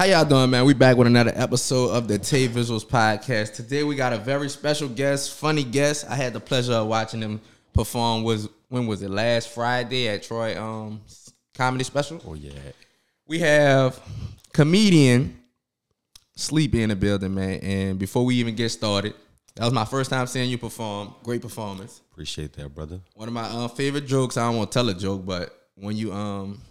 How y'all doing, man? We back with another episode of the Tae Visuals podcast. Today we got a very special guest, funny guest. I had the pleasure of watching him perform. Was when was it? Last Friday at Troy um comedy special. Oh yeah. We have comedian Sleepy in the building, man. And before we even get started, that was my first time seeing you perform. Great performance. Appreciate that, brother. One of my uh, favorite jokes. I don't want to tell a joke, but when you um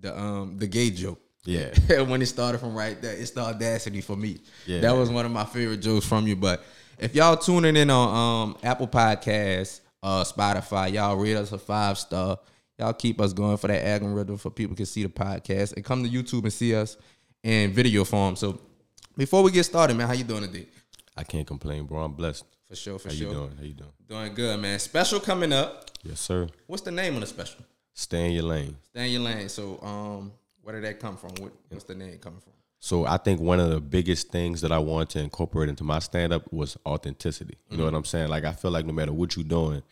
the um the gay joke. Yeah. when it started from right there, it's the audacity for me. Yeah. That was one of my favorite jokes from you. But if y'all tuning in on um Apple Podcasts, uh Spotify, y'all rate us a five star. Y'all keep us going for that algorithm for people can see the podcast and come to YouTube and see us in video form. So before we get started, man, how you doing today? I can't complain, bro. I'm blessed. For sure, for How sure. you doing? How you doing? Doing good, man. Special coming up. Yes, sir. What's the name of the special? Stay in your lane. Stay in your lane. So, um, where did that come from? What, what's the name coming from? So I think one of the biggest things that I wanted to incorporate into my stand up was authenticity. You know mm-hmm. what I'm saying? Like I feel like no matter what you're doing,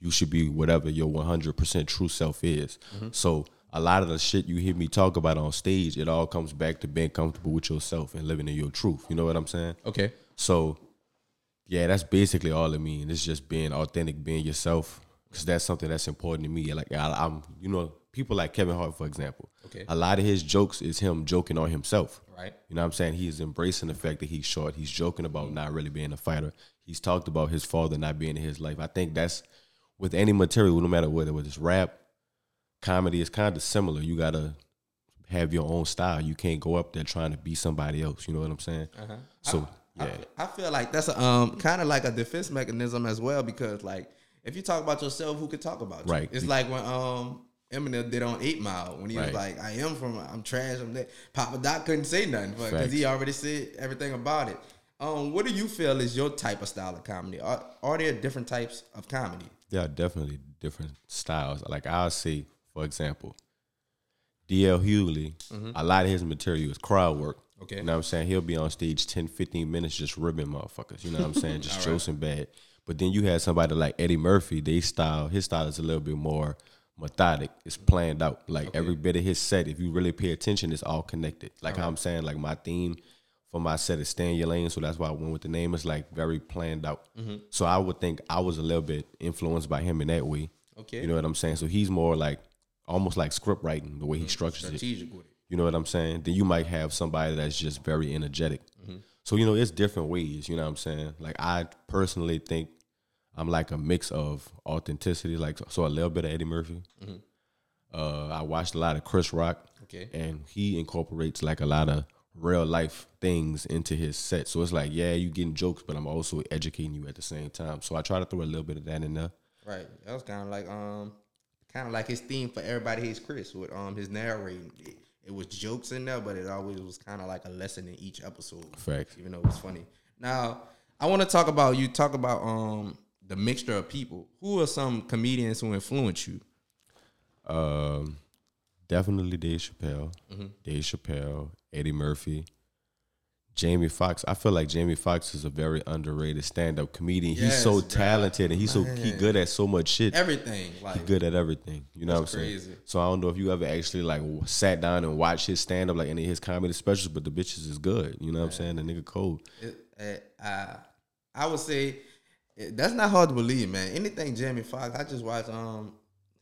you should be whatever your 100% true self is. Mm-hmm. So a lot of the shit you hear me talk about on stage, it all comes back to being comfortable with yourself and living in your truth. You know what I'm saying? Okay. So, yeah, that's basically all it means. It's just being authentic, being yourself, because that's something that's important to me. Like I, I'm, you know, people like Kevin Hart, for example. Okay. A lot of his jokes is him joking on himself. Right. You know what I'm saying? He's embracing the fact that he's short. He's joking about not really being a fighter. He's talked about his father not being in his life. I think that's with any material, no matter whether it's rap, comedy, it's kind of similar. You gotta have your own style. You can't go up there trying to be somebody else. You know what I'm saying? Uh-huh. So I, yeah. I feel like that's a, um kind of like a defense mechanism as well because like if you talk about yourself, who could talk about you? Right. It's like when um Eminem did on Eight Mile when he was like, "I am from, I'm trash, I'm that." Papa Doc couldn't say nothing because he already said everything about it. Um, what do you feel is your type of style of comedy? Are, are there different types of comedy? There are definitely different styles. Like I'll say, for example, DL Hughley, a lot of his material is crowd work. Okay. You know what I'm saying? He'll be on stage 10, 15 minutes just ribbing motherfuckers. You know what I'm saying? Just joking bad. But then you had somebody like Eddie Murphy, they style, his style is a little bit more methodic. It's planned out. Like every bit of his set, if you really pay attention, it's all connected. Like how I'm saying, like my theme for my set is stay in your lane. So that's why I went with the name. It's like very planned out. So I would think I was a little bit influenced by him in that way. Okay. You know what I'm saying? So he's more like almost like script writing, the way he structures it. Strategic with it. You know what I'm saying? Then you might have somebody that's just very energetic. Mm-hmm. So you know, it's different ways. You know what I'm saying? Like I personally think I'm like a mix of authenticity, like so a little bit of Eddie Murphy. Uh, I watched a lot of Chris Rock, Mm-hmm. Okay. and he incorporates like a lot of real life things into his set. So it's like, yeah, you getting jokes, but I'm also educating you at the same time. So I try to throw a little bit of that in there. Right. That was kind of like um, kind of like his theme for everybody hates Chris with um his narrating. It, it was jokes in there, but it always was kind of like a lesson in each episode. Facts. Even though it was funny. Now I want to talk about you. Talk about um the mixture of people. Who are some comedians who influence you? Um, definitely Dave Chappelle, Dave Chappelle, Eddie Murphy, Jamie Foxx. I feel like Jamie Foxx is a very underrated stand-up comedian. he's so Yes, bruh. talented and he's so he good at so much shit. Everything. Like good at everything. You know what I'm saying? So I don't know if you ever actually like sat down and watched his stand-up, like any of his comedy specials, but the bitches is good. You know what I'm saying? The nigga cold. it, it, I I would say it, that's not hard to believe, man. Anything Jamie Foxx. I just watched um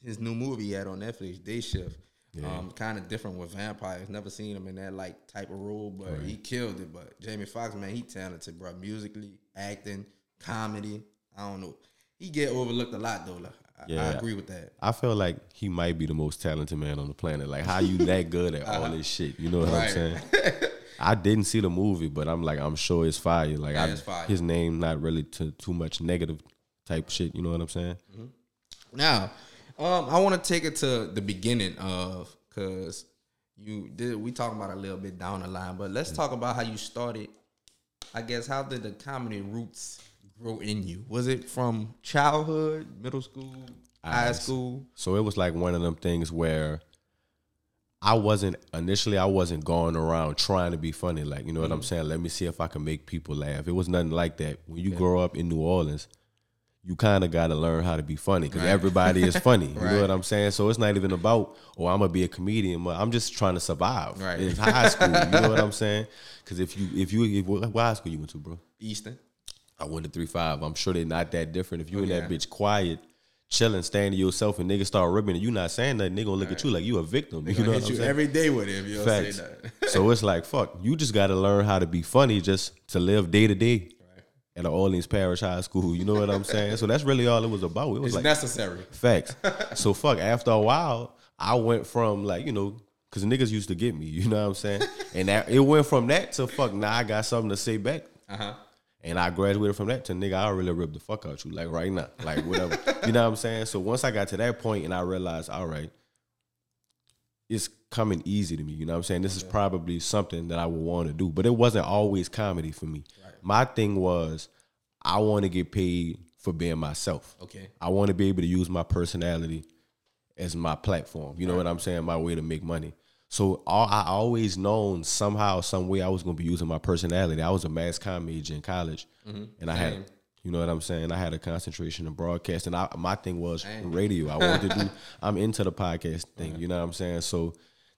his new movie he had on Netflix, Day Shift. Um, kind of different with vampires. Never seen him in that like type of role, but he killed it. But Jamie Foxx, man, he talented, bro. Musically, acting, comedy. I don't know. He get overlooked a lot though. Like, I, I agree with that. I feel like he might be the most talented man on the planet. Like, how you that good at all this shit? You know what I'm saying? I didn't see the movie, but I'm like, I'm sure it's fire. Like, Yeah, I, it's fire. his name not really to too much negative type shit. You know what I'm saying? Now, um, I want to take it to the beginning of because you did. We talking about a little bit down the line, but let's talk about how you started. I guess how did the comedy roots grow in you? Was it from childhood, middle school, high school? So it was like one of them things where I wasn't initially I wasn't going around trying to be funny. Like, you know what I'm mm. saying? Let me see if I can make people laugh. It was nothing like that. When you grow up in New Orleans, you kind of got to learn how to be funny because everybody is funny. You Right. know what I'm saying? So it's not even about, oh, I'm gonna be a comedian. but I'm just trying to survive. Right. It's high school. you know what I'm saying? Because if you, if you, if, what what high school you went to, bro? Easton. I went to three five. I'm sure they're not that different. If you in that bitch quiet, chilling, staying to yourself, and niggas start ripping, and you not saying nothing, they gonna look at you like you a victim. You Gonna know what hit I'm you saying? every day with it if you Facts. say that. so it's like fuck. You just got to learn how to be funny, just to live day to day at an Orleans Parish High School. You know what I'm saying? So that's really all it was about. It was It's like necessary. facts. so fuck. After a while, I went from like you know. Cause niggas used to get me, you know what I'm saying, and that it went from that to fuck. Now I got something to say back, Uh huh. And I graduated from that to nigga, I really rip the fuck out you, like right now, like whatever. you know what I'm saying? So once I got to that point and I realized, all right, it's coming easy to me. You know what I'm saying? This is probably something that I would want to do, but it wasn't always comedy for me. My thing was, I want to get paid for being myself. Okay. I want to be able to use my personality as my platform. You know what I'm saying? My way to make money. So all, I always known somehow, some way I was gonna be using my personality. I was a mass comm major in college, mm-hmm. and I had, you know what I'm saying? I had a concentration in broadcasting. I, my thing was radio. I wanted to do. I'm into the podcast thing. Uh-huh. You know what I'm saying? So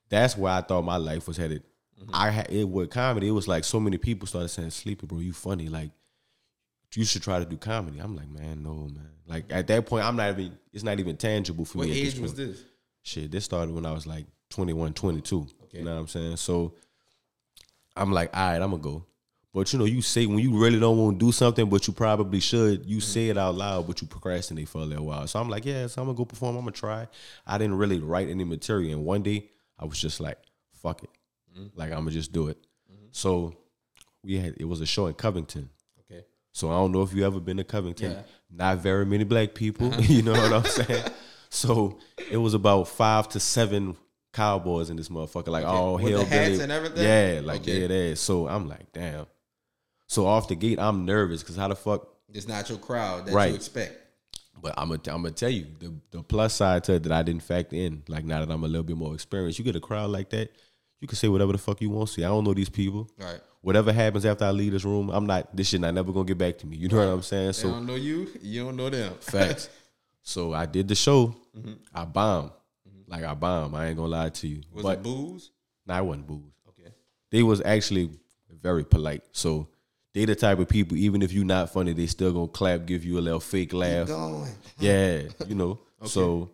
that's where I thought my life was headed. Mm-hmm. I had it with comedy. It was like so many people started saying, "Sleepy, bro, you funny. Like you should try to do comedy." I'm like, man, no, man. Like at that point, I'm not even. It's not even tangible for What me. at this age was this? Shit, this started when I was like 21, 22. Okay. You know what I'm saying? So I'm like, all right, I'm gonna go. But you know, you say when you really don't want to do something, but you probably should, Mm-hmm. you say it out loud, but you procrastinate for a little while. So I'm like, yeah, so I'm gonna go perform. I'm gonna try. I didn't really write any material, and one day I was just like, fuck it, Mm-hmm. like I'm gonna just do it. So we had it was a show in Covington. Okay. So I don't know if you ever been to Covington. Yeah. Uh-huh. Not very many black people. you know what I'm saying? So it was about five to seven cowboys in this motherfucker, like all With the hell hats and everything? Yeah, like Okay. yeah, that. So I'm like, damn. So off the gate, I'm nervous because how the fuck? It's not your crowd that Right. you expect. But I'm gonna I'm gonna tell you the the plus side to it that I didn't factor in. Like now that I'm a little bit more experienced, you get a crowd like that, you can say whatever the fuck you want to say. I don't know these people. Right. Whatever happens after I leave this room, I'm not. This shit not never gonna get back to me. You know what I'm saying? They So I don't know you. You don't know them. Facts. so I did the show. Mm-hmm. I bombed. Like I bomb. I ain't gonna lie to you. Was but it booze? nah, I wasn't booze. Okay. They was actually very polite. So they the type of people, even if you not funny, they still gonna clap, give you a little fake laugh. Going. Yeah, you know. So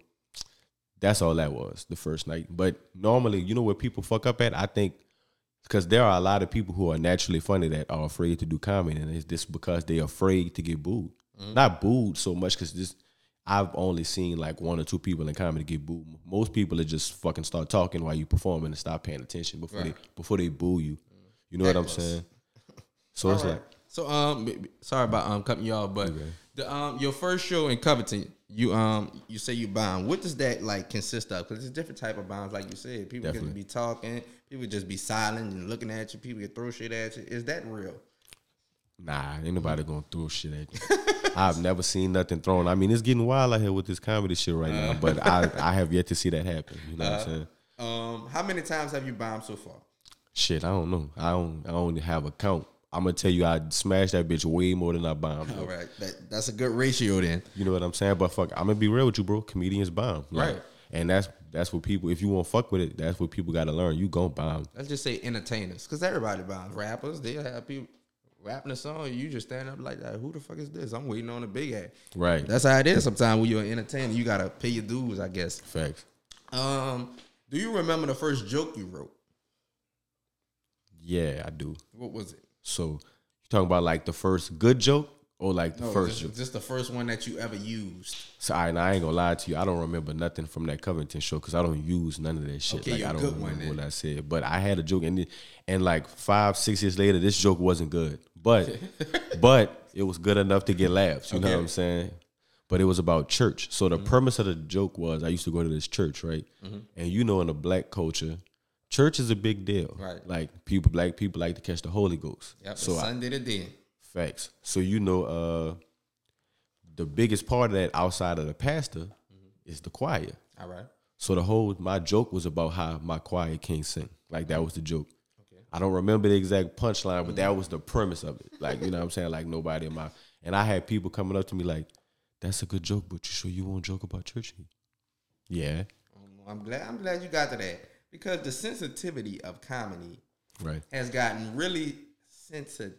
that's all that was the first night. But normally, you know where people fuck up at? I think because there are a lot of people who are naturally funny that are afraid to do comedy, and it's just because they're afraid to get booed. Mm-hmm. Not booed so much because this. I've only seen like one or two people in comedy get booed. Most people are just fucking start talking while you performing and stop paying attention before they before they boo you. You know what I'm saying? So it's like So um, sorry about um cutting you off, but the um your first show in Covington, you um you say you bound. What does that like consist of? Because it's a different type of bounds, like you said. People Definitely. can be talking, people just be silent and looking at you. People can throw shit at you. Is that real? Nah, ain't nobody mm. gonna throw shit at you. I've never seen nothing thrown. I mean, it's getting wild out here with this comedy shit right now, but I, uh. I have yet to see that happen. You know what I'm uh, saying? Um, how many times have you bombed so far? Shit, I don't know. I don't I don't have a count. I'm gonna tell you, I smashed that bitch way more than I bombed. All right, that, that's a good ratio then. You know what I'm saying? But fuck, I'm gonna be real with you, bro. Comedians bomb, Like, Right. And that's that's what people. If you want to fuck with it, that's what people got to learn. You gon' bomb. Let's just say entertainers, because everybody bombs. Rappers, they have people rapping a song. You just stand up like that. Who the fuck is this? I'm waiting on a big ass. Right. That's how it is. Sometimes when you're an entertainer, you gotta pay your dues, I guess. Facts. Um, do you remember the first joke you wrote? Yeah, I do. What was it? So you talking about like the first good joke or like the No, first just, joke? just the first one that you ever used. So I, I ain't gonna lie to you. I don't remember nothing from that Covington show because I don't use none of that shit. Okay, like I don't good remember one what I said, but I had a joke, and and like five, six years later, this joke wasn't good, but but it was good enough to get laughs. You know what I'm saying? But it was about church. So the mm-hmm. premise of the joke was I used to go to this church, right? Mm-hmm. And you know, in the black culture, church is a big deal. Right. Like people, black people like to catch the Holy Ghost. Yep. So I, Sunday to then. Facts. So you know, uh, the biggest part of that outside of the pastor mm-hmm. is the choir. All right. So the whole my joke was about how my choir can't sing. Like that was the joke. I don't remember the exact punchline, but that was the premise of it. Like you know what I'm saying? Like nobody in my and I had people coming up to me like, That's a good joke, but you sure you won't joke about church? Yeah. I'm glad. I'm glad you got to that because the sensitivity of comedy Right. has gotten really sensitive.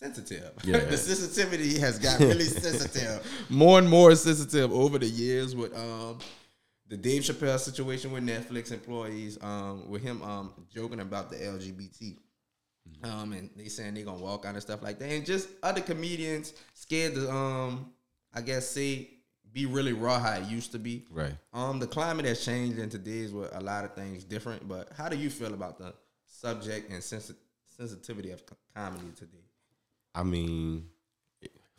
Sensitive. Yeah. the sensitivity has gotten really sensitive. More and more sensitive over the years with um the Dave Chappelle situation with Netflix employees, um, with him um joking about the LGBT. Um, and they saying they gonna walk out and stuff like that, and just other comedians scared to um, I guess say be really raw how it used to be. Right. Um, the climate has changed in today's with a lot of things different. But how do you feel about the subject and sensi- sensitivity of comedy today? I mean,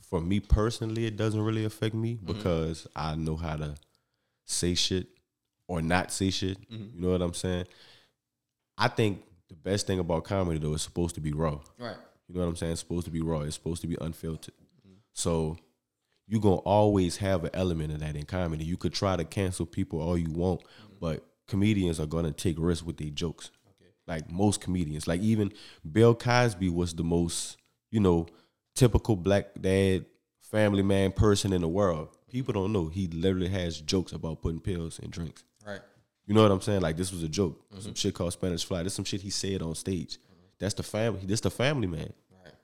for me personally, it doesn't really affect me because I know how to say shit or not say shit. Mm-hmm. You know what I'm saying? I think the best thing about comedy though is supposed to be raw. Right. You know what I'm saying? It's supposed to be raw. It's supposed to be unfiltered. Mm-hmm. So you're gonna always have an element of that in comedy. You could try to cancel people all you want, mm-hmm. but comedians are gonna take risks with their jokes. Like most comedians. Like even Bill Cosby was the most, you know, typical black dad, family man person in the world. People don't know he literally has jokes about putting pills in drinks. Right. You know what I'm saying? Like this was a joke. Some mm-hmm. shit called Spanish Fly. This some shit he said on stage. Mm-hmm. That's the family. This the family man. Right.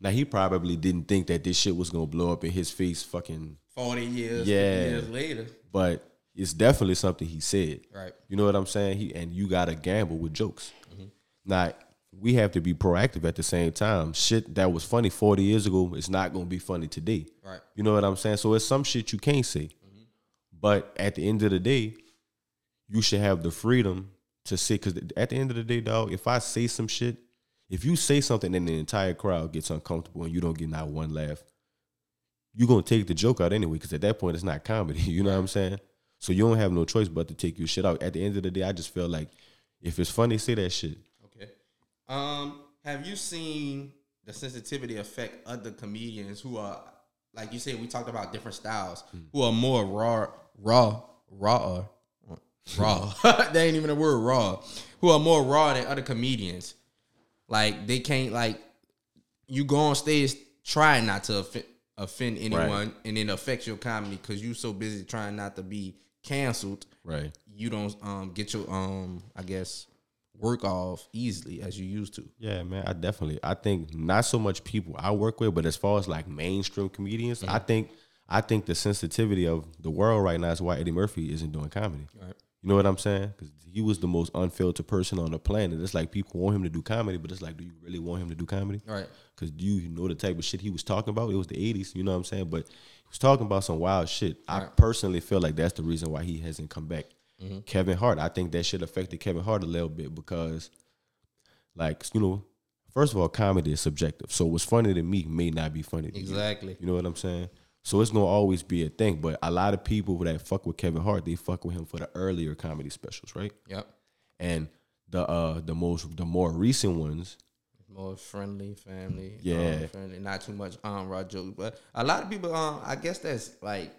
Now he probably didn't think that this shit was gonna blow up in his face, fucking. Forty years. Yeah. 50 years later. But it's definitely something he said. Right. You know what I'm saying? He and you gotta gamble with jokes. Mm-hmm. Now we have to be proactive at the same time. Shit that was funny 40 years ago is not gonna be funny today. Right. You know what I'm saying? So it's some shit you can't say. Mm-hmm. But at the end of the day, you should have the freedom to say. Because at the end of the day, dog, if I say some shit, if you say something and the entire crowd gets uncomfortable and you don't get not one laugh, you're gonna take the joke out anyway. Because at that point, it's not comedy. You know what I'm saying? So you don't have no choice but to take your shit out. At the end of the day, I just feel like if it's funny, say that shit. Um, have you seen the sensitivity affect other comedians who are like you said, we talked about different styles, who are more raw, raw, raw, raw. that ain't even a word, raw. Who are more raw than other comedians. Like they can't like you go on stage trying not to offend, offend anyone, and it affects your comedy because you so busy trying not to be canceled Right. you don't um get your um I guess work off easily as you used to. Yeah, man. I definitely. I think not so much people I work with, but as far as like mainstream comedians, I mm-hmm. think I think the sensitivity of the world right now is why Eddie Murphy isn't doing comedy. Right. You know what I'm saying? Because he was the most unfiltered person on the planet. It's like people want him to do comedy, but it's like, do you really want him to do comedy? Right. Because do you know the type of shit he was talking about? It was the 80s, you know what I'm saying? But he was talking about some wild shit. I personally feel like that's the reason why he hasn't come back. Mm-hmm. Kevin Hart, I think that shit affected Kevin Hart a little bit because, like, you know, first of all, comedy is subjective. So what's funny to me may not be funny to you. Exactly. You know what I'm saying? So it's gonna always be a thing. But a lot of people that fuck with Kevin Hart, they fuck with him for the earlier comedy specials, right? Yep. And the uh the most the more recent ones, More friendly, family. Yeah. um, friendly. Not too much um raw jokes, but a lot of people um I guess that's like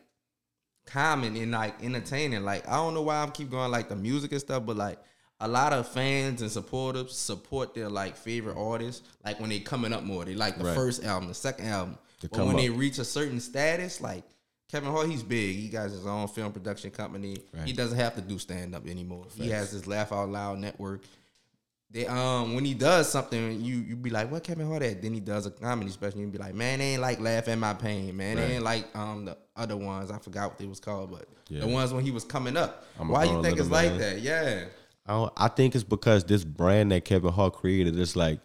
common in like entertaining. Like I don't know why I keep going like the music and stuff, but like a lot of fans and supporters support their like favorite artists. Like when they coming up more, they like the Right. first album, the second album. To but when they reach a certain status, like Kevin Hart, he's big. He got his own film production company. He doesn't have to do stand up anymore. He has his Laugh Out Loud network. They um when he does something, you you be like, what Kevin Hart at? Then he does a comedy special. You be like, man, they ain't like Laugh at My Pain, man. They ain't like um the other ones. I forgot what they was called, but Yeah. the ones when he was coming up. I'm Why you think it's like that? Yeah. I don't, I think it's because this brand that Kevin Hart created is like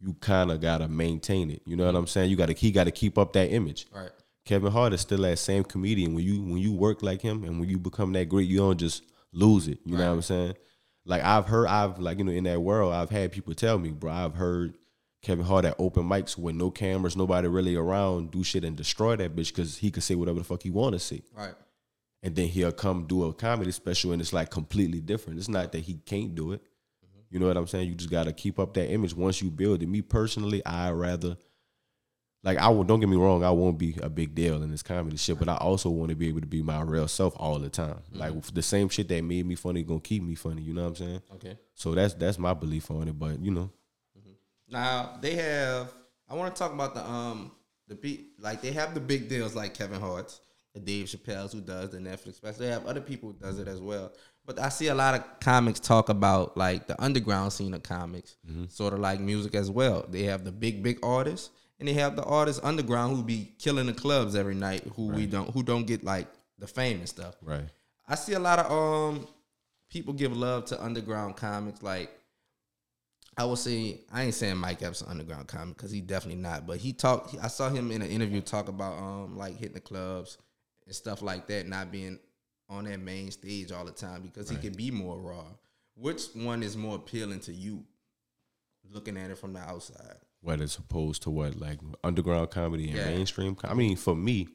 you kind of gotta maintain it. You know what I'm saying? You gotta he gotta keep up that image. Right. Kevin Hart is still that same comedian. When you when you work like him and when you become that great, you don't just lose it. You know what I'm saying? Like I've heard, I've like you know in that world, I've had people tell me, bro. I've heard Kevin Hart at open mics with no cameras, nobody really around, do shit and destroy that bitch because he could say whatever the fuck he want to say. Right. And then he'll come do a comedy special and it's like completely different. It's not that he can't do it. Mm-hmm. You know what I'm saying? You just gotta keep up that image once you build it. Me personally, I rather like I won't don't get me wrong, I won't be a big deal in this comedy shit, but I also want to be able to be my real self all the time. Mm-hmm. Like the same shit that made me funny gonna keep me funny, you know what I'm saying? Okay. So that's that's my belief on it. But you know, mm-hmm. Now they have. I want to talk about the um the beat like they have the big deals like Kevin Hart's, the Dave Chappelle's who does the Netflix special. They have other people who does it as well. But I see a lot of comics talk about like the underground scene of comics, mm-hmm. sort of like music as well. They have the big big artists, and they have the artists underground who be killing the clubs every night, who we don't who don't get like the fame and stuff. Right. I see a lot of um people give love to underground comics. Like I will say, I ain't saying Mike Epps an underground comic because he definitely not. But he talked. I saw him in an interview talk about um like hitting the clubs and stuff like that, not being on that main stage all the time because he could be more raw. Which one is more appealing to you? Looking at it from the outside. What as opposed to what like underground comedy and Yeah. mainstream. com- I mean, for me,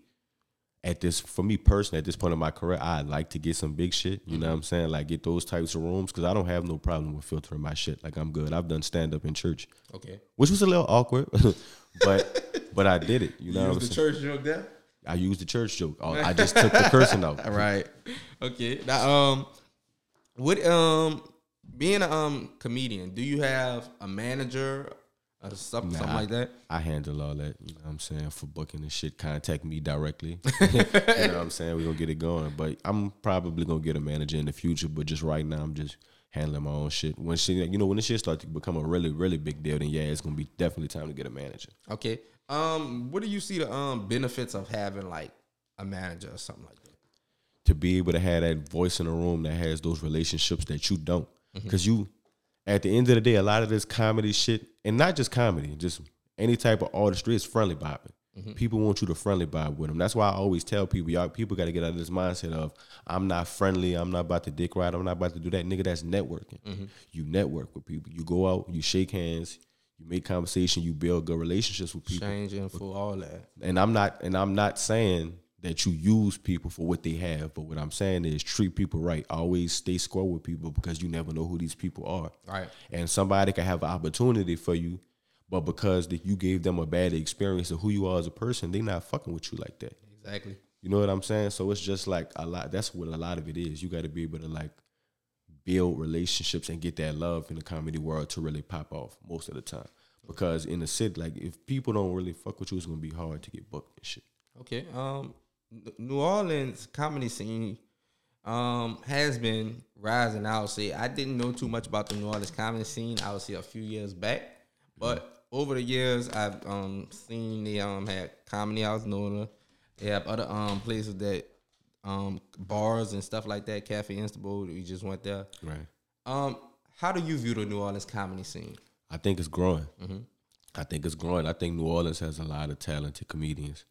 at this for me personally, at this point in my career, I like to get some big shit. You know what I'm saying? Like get those types of rooms because I don't have no problem with filtering my shit. Like I'm good. I've done stand up in church, Okay. which was a little awkward, but but I did it. You know what I'm saying? church joke there. I used the church joke. Oh, I just took the cursing out. All right. Okay. Now, um, what um, being a um comedian, do you have a manager or something, something Nah. like that? I handle all that, you know what I'm saying, for booking and shit. Contact me directly. you know what I'm saying? We're gonna get it going. But I'm probably gonna get a manager in the future, but just right now I'm just handling my own shit. When shit you know, when the shit starts to become a really, really big deal, then yeah, it's gonna be definitely time to get a manager. Okay. Um, what do you see the um benefits of having like a manager or something like that? To be able to have that voice in the room that has those relationships that you don't. Cause you at the end of the day, a lot of this comedy shit, and not just comedy, just any type of artistry is friendly bobbing. Mm-hmm. People want you to friendly bob with them. That's why I always tell people, y'all, people got to get out of this mindset of I'm not friendly, I'm not about to dick ride, I'm not about to do that. Nigga, that's networking. Mm-hmm. You network with people. You go out, you shake hands, you make conversation, you build good relationships with people Changing for all that. and I'm not and I'm not saying that you use people for what they have, but what I'm saying is treat people right. Always stay square with people because you never know who these people are. Right. And somebody can have an opportunity for you, but because that you gave them a bad experience of who you are as a person, they not fucking with you like that. Exactly. You know what I'm saying? So it's just like a lot. That's what a lot of it is. You got to be able to like build relationships and get that love in the comedy world to really pop off most of the time. Because in the city, like if people don't really fuck with you, it's gonna be hard to get booked and shit. Okay. Um, New Orleans comedy scene um has been rising. I would say I didn't know too much about the New Orleans comedy scene. I would say a few years back, but over the years I've um seen they um had comedy house Nola. They have other um places that um bars and stuff like that. Cafe Istanbul. We just went there. Right. Um, how do you view the New Orleans comedy scene? I think it's growing. I think it's growing. I think New Orleans has a lot of talented comedians.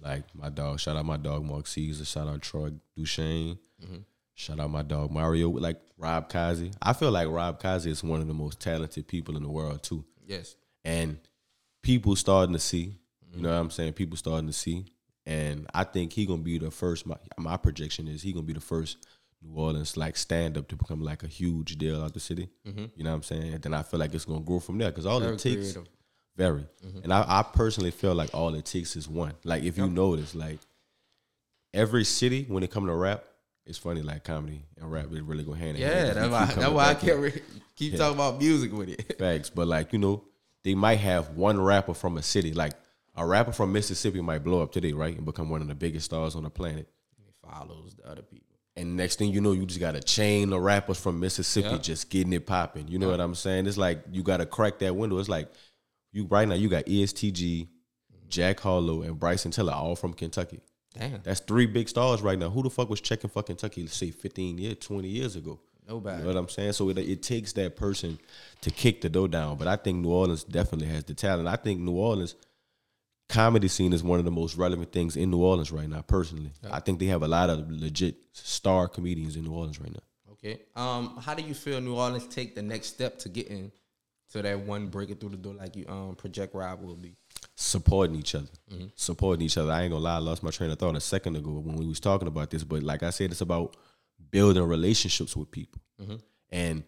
Like my dog, shout out my dog Mark Caesar, shout out Troy Duchesne, mm-hmm. shout out my dog Mario, like Rob Kazi. I feel like Rob Kazi is one of the most talented people in the world too. Yes. And people starting to see, you know mm-hmm. what I'm saying? People starting to see. And I think he gonna be the first. My, my projection is he gonna be the first New Orleans like stand up to become like a huge deal out the city. Mm-hmm. You know what I'm saying? And then I feel like it's gonna grow from there because all Very it takes, creative. Very. Mm-hmm. And I, I personally feel like all it takes is one. Like if you notice, like every city when it come to rap, it's funny like comedy and rap it really go hand in hand. Yeah, that's why. That's why I can't re- keep talking about music with it. Facts, but like you know, they might have one rapper from a city. Like a rapper from Mississippi might blow up today, right, and become one of the biggest stars on the planet. It follows the other people. And next thing you know, you just got a chain of rappers from Mississippi Yeah. just getting it popping. You know what I'm saying? It's like you got to crack that window. It's like you right now you got ESTG, Jack Harlow, and Bryson Tiller all from Kentucky. Damn, That's three big stars right now. Who the fuck was checking for Kentucky, let's say 15 years, 20 years ago? nobody. You know what I'm saying? So it, it takes that person to kick the door down. But I think New Orleans definitely has the talent. I think New Orleans comedy scene is one of the most relevant things in New Orleans right now. Personally, I think they have a lot of legit star comedians in New Orleans right now. Okay. Um, how do you feel New Orleans take the next step to getting to that one breaking through the door like you um project Rob will be? Supporting each other, mm-hmm. supporting each other. I ain't gonna lie, I lost my train of thought a second ago when we was talking about this. But like I said, it's about building relationships with people mm-hmm. and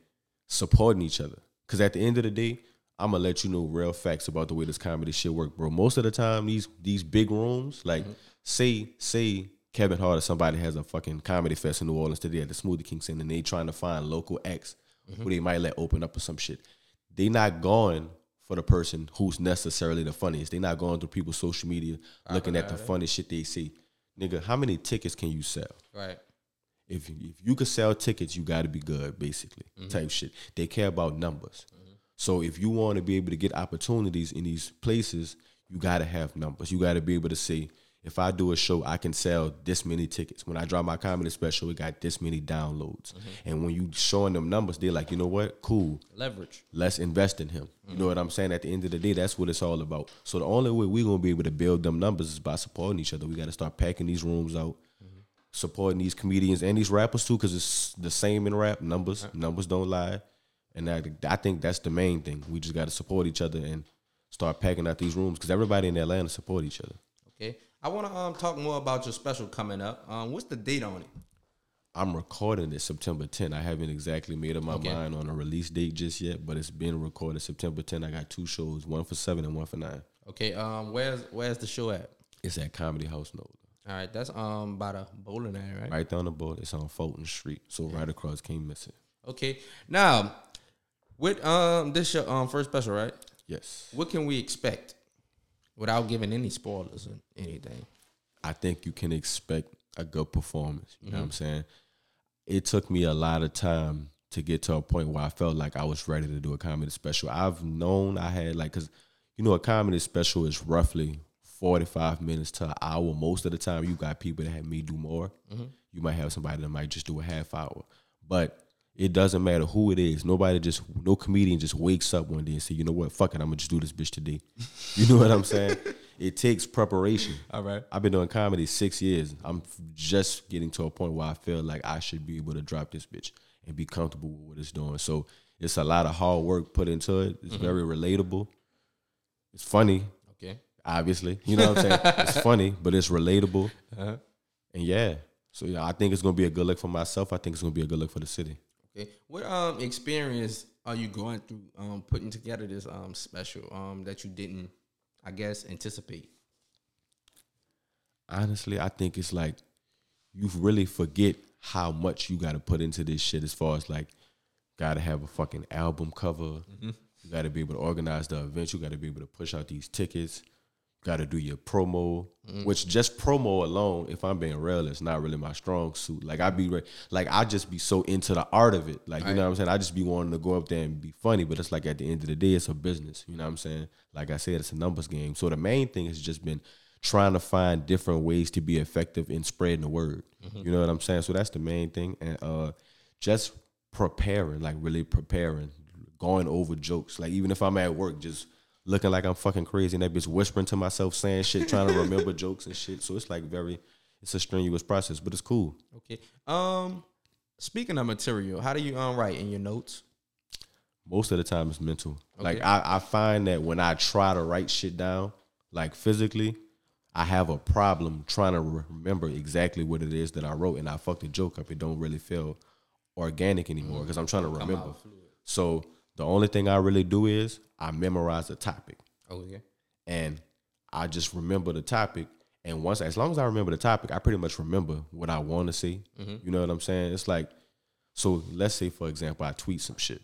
supporting each other. Because at the end of the day, I'm gonna let you know real facts about the way this comedy shit work, bro. Most of the time, these these big rooms, like mm-hmm. say say Kevin Hart or somebody has a fucking comedy fest in New Orleans today at the Smoothie King Center, and they trying to find local acts who they might let open up or some shit. They not going for the person who's necessarily the funniest. They not going through people's social media looking at the funniest shit they see. nigga, how many tickets can you sell? Right. If if you could sell tickets, you got to be good, basically, Mm-hmm. type shit. They care about numbers. So if you want to be able to get opportunities in these places, you got to have numbers. You got to be able to say, if I do a show, I can sell this many tickets. When I drop my comedy special, it got this many downloads. Mm-hmm. And when you showing them numbers, they're like, you know what? Cool Leverage. let's invest in him. You know what I'm saying? At the end of the day, that's what it's all about. So the only way we're gonna be able to build them numbers is by supporting each other. We got to start packing these rooms out, supporting these comedians and these rappers too, because it's the same in rap. Numbers, numbers don't lie, and I, I think that's the main thing. We just got to support each other and start packing out these rooms because everybody in Atlanta support each other. Okay. I want to um talk more about your special coming up. Um, what's the date on it? I'm recording it September 10. I haven't exactly made up my Okay. mind on a release date just yet, but it's been recorded September 10. I got two shows, one for seven and one for nine. Okay. Um, where's where's the show at? It's at Comedy House Nola. All right. That's um by the bowling alley, right? Right down the board. It's on Fulton Street. So right across King Missing. Okay. Now, with um this your um first special, right? Yes. What can we expect without giving any spoilers or anything? I think you can expect a good performance. You know what I'm mm-hmm. saying? It took me a lot of time to get to a point where I felt like I was ready to do a comedy special. I've known I had like cuz you know a comedy special is roughly 45 minutes to an hour. Most of the time you got people that have me do more. Mm-hmm. You might have somebody that might just do a half hour. But it doesn't matter who it is. Nobody just no comedian just wakes up one day and say, you know what, fuck it, I'm gonna just do this bitch today. You know what I'm saying? It takes preparation. All right. I've been doing comedy six years. I'm just getting to a point where I feel like I should be able to drop this bitch and be comfortable with what it's doing. So it's a lot of hard work put into it. It's very relatable. It's funny, Okay. obviously. You know what I'm saying? it's funny, but it's relatable. Uh-huh. And yeah. So yeah, I think it's gonna be a good look for myself. I think it's gonna be a good look for the city. Okay. What um experience are you going through um putting together this um special um that you didn't I guess anticipate? honestly, I think it's like you really forget how much you got to put into this shit. As far as like, got to have a fucking album cover. You got to be able to organize the event. You got to be able to push out these tickets. Got to do your promo, which just promo alone, if I'm being real, it's not really my strong suit. Like I be re- like I just be so into the art of it. Like you know what I'm saying. I just be wanting to go up there and be funny, but it's like at the end of the day, it's a business. You know what I'm saying. Like I said, it's a numbers game. So the main thing has just been trying to find different ways to be effective in spreading the word. You know what I'm saying? So that's the main thing, and uh, just preparing, like really preparing, going over jokes. Like even if I'm at work, just looking like I'm fucking crazy, and that bitch whispering to myself, saying shit, trying to remember jokes and shit. So it's like very, it's a strenuous process, but it's cool. Okay. Um speaking of material, how do you um write in your notes? most of the time it's mental. Like I, I find that when I try to write shit down, like physically, I have a problem trying to remember exactly what it is that I wrote, and I fucked the joke up. It don't really feel organic anymore because I'm trying to remember. So the only thing I really do is I memorize the topic, Okay. and I just remember the topic. And once, as long as I remember the topic, I pretty much remember what I want to say. You know what I'm saying? It's like, so let's say for example, I tweet some shit,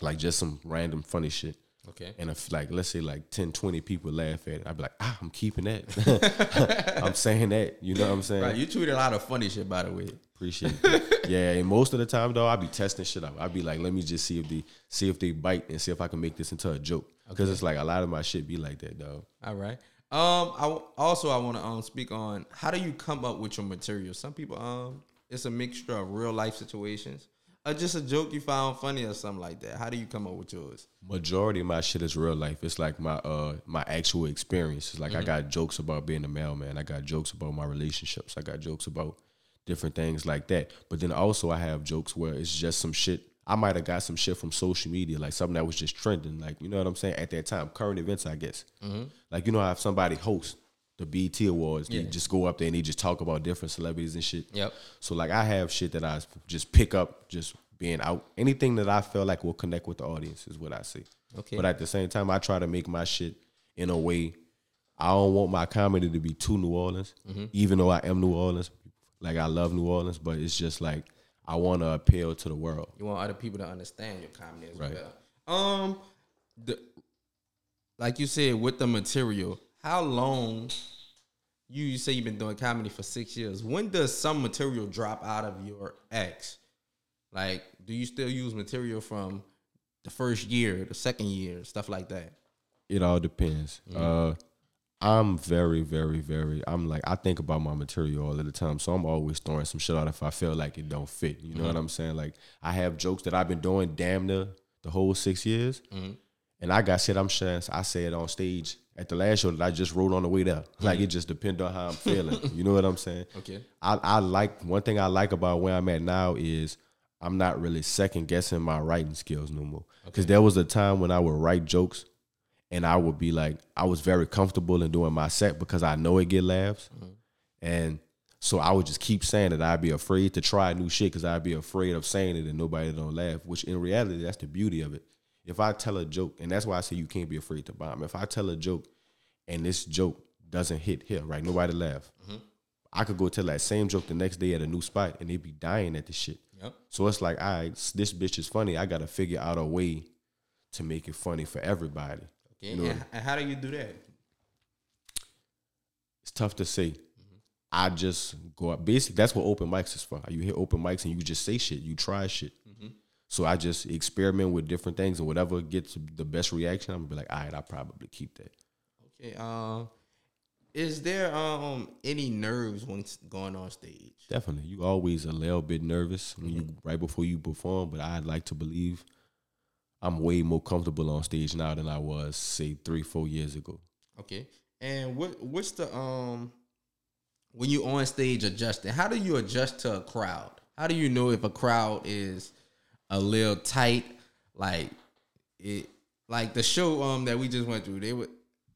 like just some random funny shit. Okay. And if like let's say like 10, 20 people laugh at it, I'd be like, ah, I'm keeping that. I'm saying that. You know what I'm saying? Right. You tweet a lot of funny shit by the way. Appreciate it. yeah, and most of the time though, I be testing shit out. I be like, let me just see if they see if they bite and see if I can make this into a joke. Because it's like a lot of my shit be like that, though. All right. Um. I w- also I want to um speak on how do you come up with your material? Some people um it's a mixture of real life situations or just a joke you found funny or something like that. How do you come up with yours? Majority of my shit is real life. It's like my uh my actual experience. It's like I got jokes about being a mailman. I got jokes about my relationships. I got jokes about different things like that. But then also I have jokes where it's just some shit. I might have got some shit from social media, like something that was just trending, like you know what I'm saying at that time, current events, I guess. Like you know, if somebody hosts the BET Awards, they just go up there and they just talk about different celebrities and shit. Yep. So like I have shit that I just pick up just being out. Anything that I feel like will connect with the audience is what I see. Okay. But at the same time, I try to make my shit in a way. I don't want my comedy to be too New Orleans, Mm-hmm. even though I am New Orleans. Like I love New Orleans, but it's just like I want to appeal to the world. You want other people to understand your comedy as Right. well. Um, the like you said with the material, how long you you say you've been doing comedy for six years. When does some material drop out of your ex? Like, do you still use material from the first year, the second year, stuff like that? It all depends. Uh, I'm very, very, very. I'm like I think about my material all of the time, so I'm always throwing some shit out if I feel like it don't fit. You know what mm-hmm. I'm saying? Like I have jokes that I've been doing damn near the whole six years, mm-hmm. and I got shit I'm sharing. I say it on stage at the last show that I just wrote on the way there. Mm-hmm. Like it just depends on how I'm feeling. you know what I'm saying? Okay. I, I like one thing I like about where I'm at now is I'm not really second guessing my writing skills no more. Because there was a time when I would write jokes and I would be like, I was very comfortable in doing my set because I know it get laughs. Mm-hmm. And so I would just keep saying that I'd be afraid to try new shit because I'd be afraid of saying it and nobody don't laugh. Which in reality, that's the beauty of it. If I tell a joke, and that's why I say you can't be afraid to bomb. If I tell a joke and this joke doesn't hit here, right? Nobody laugh. Mm-hmm. I could go tell that same joke the next day at a new spot and they'd be dying at the shit. Yep. So it's like, all right, this bitch is funny. I gotta figure out a way to make it funny for everybody. Okay. You know, and, and how do you do that? it's tough to say. I just go up. Basically, that's what open mics is for. You hit open mics and you just say shit. You try shit. So I just experiment with different things and whatever gets the best reaction, I'm gonna be like, all right, I'll probably keep that. Okay. Um, is there um any nerves when going on stage? Definitely. You always a little bit nervous when you right before you perform, but I'd like to believe I'm way more comfortable on stage now than I was, say, three, four years ago. Okay. And what what's the um when you on stage adjusting? How do you adjust to a crowd? How do you know if a crowd is a little tight? Like it like the show um that we just went through, they would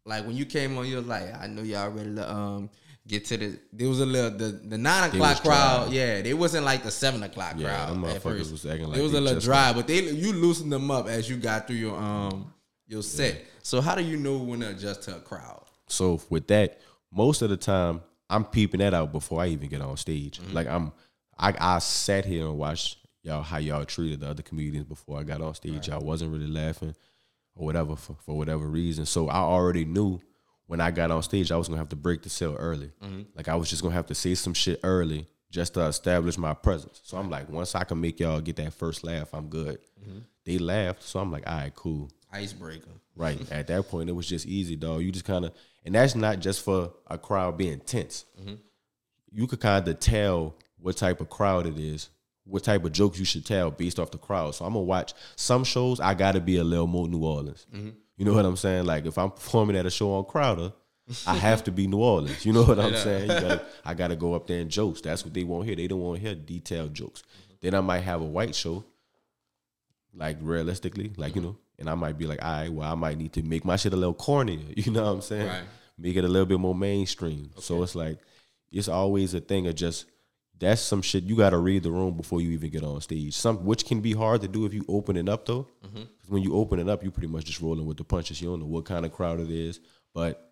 like when you came on, you was like, I know y'all ready to um get to the there was a little the, the nine o'clock crowd, dry. yeah, they wasn't like the seven o'clock Yeah, crowd. them at motherfuckers first. was acting like it was a little dry, but they you loosened them up as you got through your um your set. So how do you know when to adjust to a crowd? So with that, most of the time I'm peeping that out before I even get on stage. Like I'm, I, I sat here and watched y'all how y'all treated the other comedians before I got on stage. Y'all wasn't really laughing or whatever for, for whatever reason. So I already knew when I got on stage I was gonna have to break the cell early. Mm-hmm. Like I was just gonna have to say some shit early just to establish my presence. So I'm like, once I can make y'all get that first laugh, I'm good. Mm-hmm. They laughed, so I'm like, all right, cool. Icebreaker. Right. At that point, it was just easy, dog. You just kind of, and that's not just for a crowd being tense. Mm-hmm. You could kind of tell what type of crowd it is, what type of jokes you should tell based off the crowd. So I'm gonna watch some shows. I got to be a little more New Orleans. You know what I'm saying? Like if I'm performing at a show on Crowder, I have to be New Orleans. You know what I'm saying? Gotta, I got to go up there and jokes. That's what they want hear. They don't want to hear detailed jokes. Then I might have a white show like realistically, like you know, and I might be like, all right, well, I might need to make my shit a little cornier. You know what I'm saying? Right. Make it a little bit more mainstream. So it's like it's always a thing of just that's some shit you got to read the room before you even get on stage. Some which can be hard to do if you open it up though. 'Cause when you open it up, you pretty much just rolling with the punches. You don't know what kind of crowd it is, but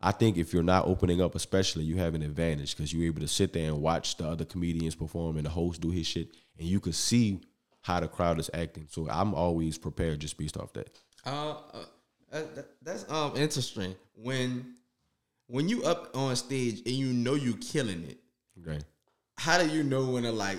I think if you're not opening up, especially, you have an advantage because you're able to sit there and watch the other comedians perform and the host do his shit, and you can see how the crowd is acting. So I'm always prepared just based off that. Uh, uh that- that- that's um interesting. When when you up on stage and you know you're killing it, Okay. How do you know when to like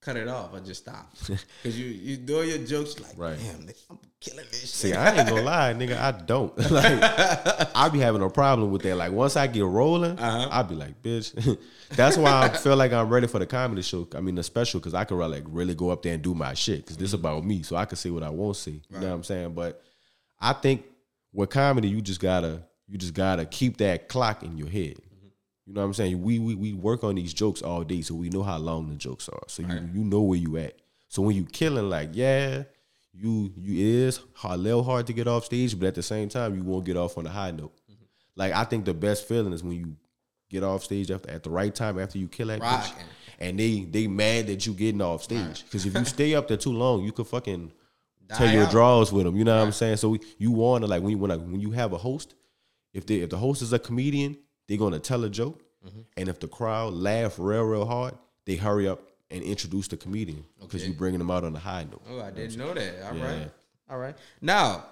cut it off or just stop? Because you you do your jokes like, Right. damn, nigga, I'm killing this shit. See, I ain't gonna lie, nigga. I don't. like, I be having a problem with that. Like, once I get rolling, Uh-huh. I be like, bitch. That's why I feel like I'm ready for the comedy show. I mean, the special, because I can like really go up there and do my shit. Because this about me, so I can say what I won't say. You know what I'm saying? But I think with comedy, you just gotta, you just gotta keep that clock in your head. You know what I'm saying? We, we we work on these jokes all day, so we know how long the jokes are. So you you know where you at. So when you killing, like, yeah, you you is a little hard to get off stage, but at the same time, you won't get off on a high note. Mm-hmm. Like I think the best feeling is when you get off stage after at the right time after you kill that bitch, and they they mad that you getting off stage. Because if you stay up there too long, you could fucking Die tell your draws with them. You know what I'm saying? So you want to like when you when, like, when you have a host, if they if the host is a comedian, they're gonna tell a joke, Mm-hmm. and if the crowd laugh real real hard, they hurry up and introduce the comedian because Okay. you bringing them out on a high note. Oh, I didn't know that. All right, Yeah. all right. Now,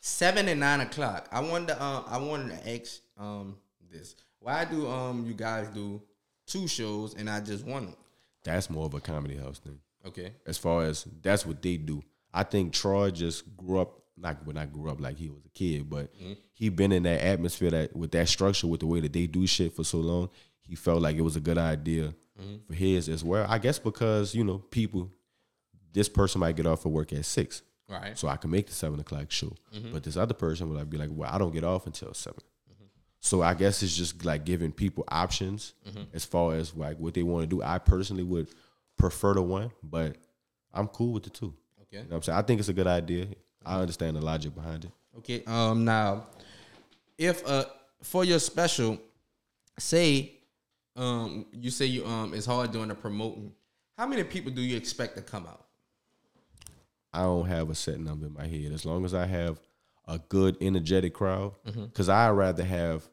seven and nine o'clock. I wanted to, uh, I wanted to ask um this. Why do um you guys do two shows and I just one? That's more of a comedy house thing. Okay. As far as that's what they do. I think Troy just grew up like when I grew up like he was a kid, but Mm-hmm. he been in that atmosphere that with that structure, with the way that they do shit for so long, he felt like it was a good idea Mm-hmm. for his as well. I guess because, you know, people this person might get off of work at six. Right. So I can make the seven o'clock show. Mm-hmm. But this other person would like be like, Well, I don't get off until 7 So I guess it's just like giving people options Mm-hmm. as far as like what they want to do. I personally would prefer the one, but I'm cool with the two. Okay. You know what I'm saying? I think it's a good idea. I understand the logic behind it. Okay. Um. Now, if uh for your special, say, um, you say you um it's hard doing the promoting. How many people do you expect to come out? I don't have a set number in my head. As long as I have a good energetic crowd, Mm-hmm. because I'd rather have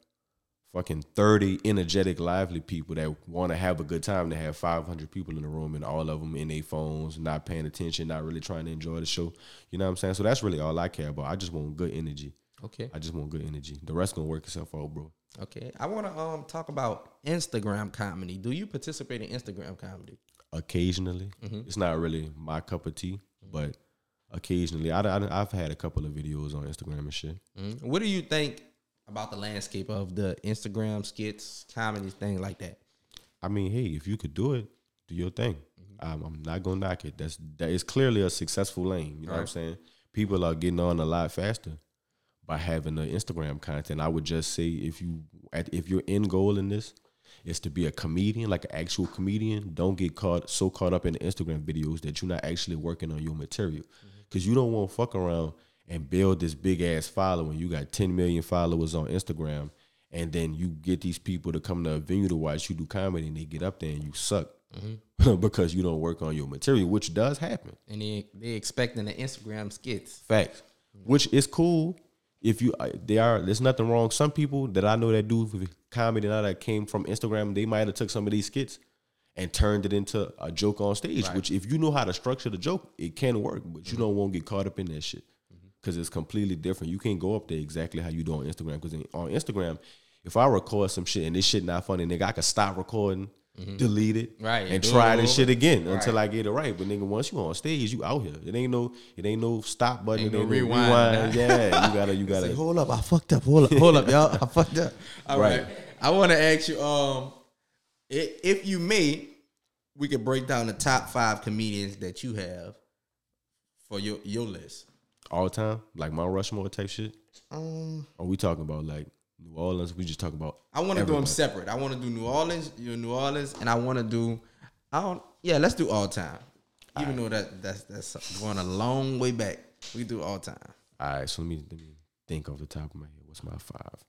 fucking 30 energetic, lively people that want to have a good time to have 500 people in the room and all of them in their phones, not paying attention, not really trying to enjoy the show. You know what I'm saying? So that's really all I care about. I just want good energy. Okay. I just want good energy. The rest gonna work itself out, bro. Okay. I want to um talk about Instagram comedy. Do you participate in Instagram comedy? Occasionally, Mm-hmm. it's not really my cup of tea, but occasionally, I, I, I've had a couple of videos on Instagram and shit. Mhm. What do you think about the landscape of the Instagram skits, comedy, thing like that? I mean, hey, if you could do it, do your thing. Mm-hmm. I'm, I'm not gonna knock it. That's that is clearly a successful lane. You know what I'm saying? People are getting on a lot faster by having the Instagram content. I would just say if you at if your end goal in this is to be a comedian, like an actual comedian, don't get caught so caught up in the Instagram videos that you're not actually working on your material. Mm-hmm. Cause you don't want to fuck around and build this big ass following. You got 10 million followers on Instagram, and then you get these people to come to a venue to watch you do comedy, and they get up there and you suck Mm-hmm. because you don't work on your material, which does happen. And they they expecting the Instagram skits. Facts. Which is cool if you uh, they are. There's nothing wrong. Some people that I know that do comedy now that came from Instagram, they might have took some of these skits and turned it into a joke on stage. Right. Which if you know how to structure the joke, it can work. But you don't want to get caught up in that shit because it's completely different. You can't go up there exactly how you do on Instagram. Because on Instagram, if I record some shit and this shit not funny, nigga, I can stop recording. Delete it, Mm-hmm. Right, and try this shit again until I get it right. But nigga, once you on stage, you out here. It ain't no, it ain't no stop button. Ain't no rewind. rewind. Yeah, you gotta, you gotta. Say, hold up, I fucked up. Hold up, hold up, y'all. I fucked up. All right. Right. I want to ask you, um, if you may, we could break down the top five comedians that you have for your your list. All the time, like Mount Rushmore type shit. Um, Are we talking about like New Orleans? We just talking about. I want to do them separate. I want to do New Orleans, you know, New Orleans, and I want to do. I don't. Yeah, let's do all time. Even though that that's that's going a long way back, we do all time. All right, so let me let me think off the top of my head. What's my five?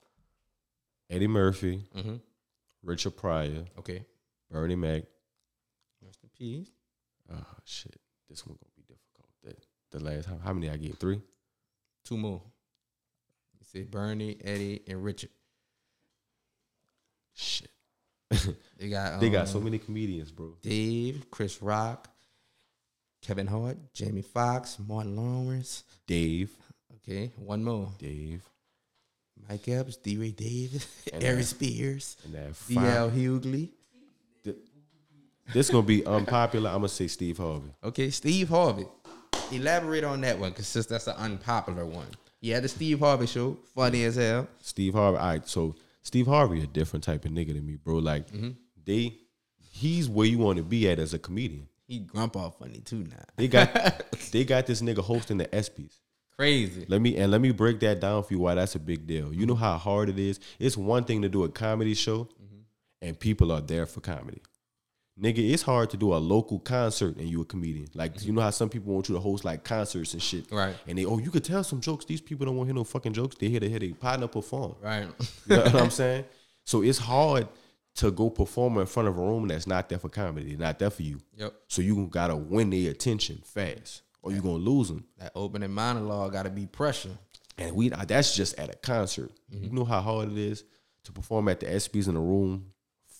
Eddie Murphy, Mm-hmm. Richard Pryor, Okay. Bernie Mac. Rest in peace. Oh shit, this one difficult. The, last how, how many I get? Three. Two more. You said Bernie, Eddie, and Richard. Shit, They got they got so um, many comedians, bro. Dave, Chris Rock, Kevin Hart, Jamie Foxx, Martin Lawrence. Dave, Okay, one more. Dave, Mike Epps, D. Ray Davis, that- Spears, and that D.L. five. Hughley. This gonna be unpopular. I'm gonna say Steve Harvey. Okay, Steve Harvey. Elaborate on that one, cause since that's an unpopular one. Yeah, the Steve Harvey show, funny as hell. Steve Harvey. All right, so Steve Harvey a different type of nigga than me, bro. Like Mm-hmm. they, he's where you want to be at as a comedian. He grump grandpa funny too now. They got they got this nigga hosting the ESPYS. Crazy. Let me and let me break that down for you why that's a big deal. You know how hard it is. It's one thing to do a comedy show, and people are there for comedy. Nigga, it's hard to do a local concert and you a comedian. Like you know how some people want you to host like concerts and shit. Right. And they oh you could tell some jokes. These people don't want to hear no fucking jokes. They here to hear their partner perform. Right. You know what I'm saying? So it's hard to go perform in front of a room that's not there for comedy, not there for you. yep. So you gotta win their attention fast, or you gonna lose them. That opening monologue got to be pressure. And we that's just at a concert. Mm-hmm. You know how hard it is to perform at the ESPYS in a room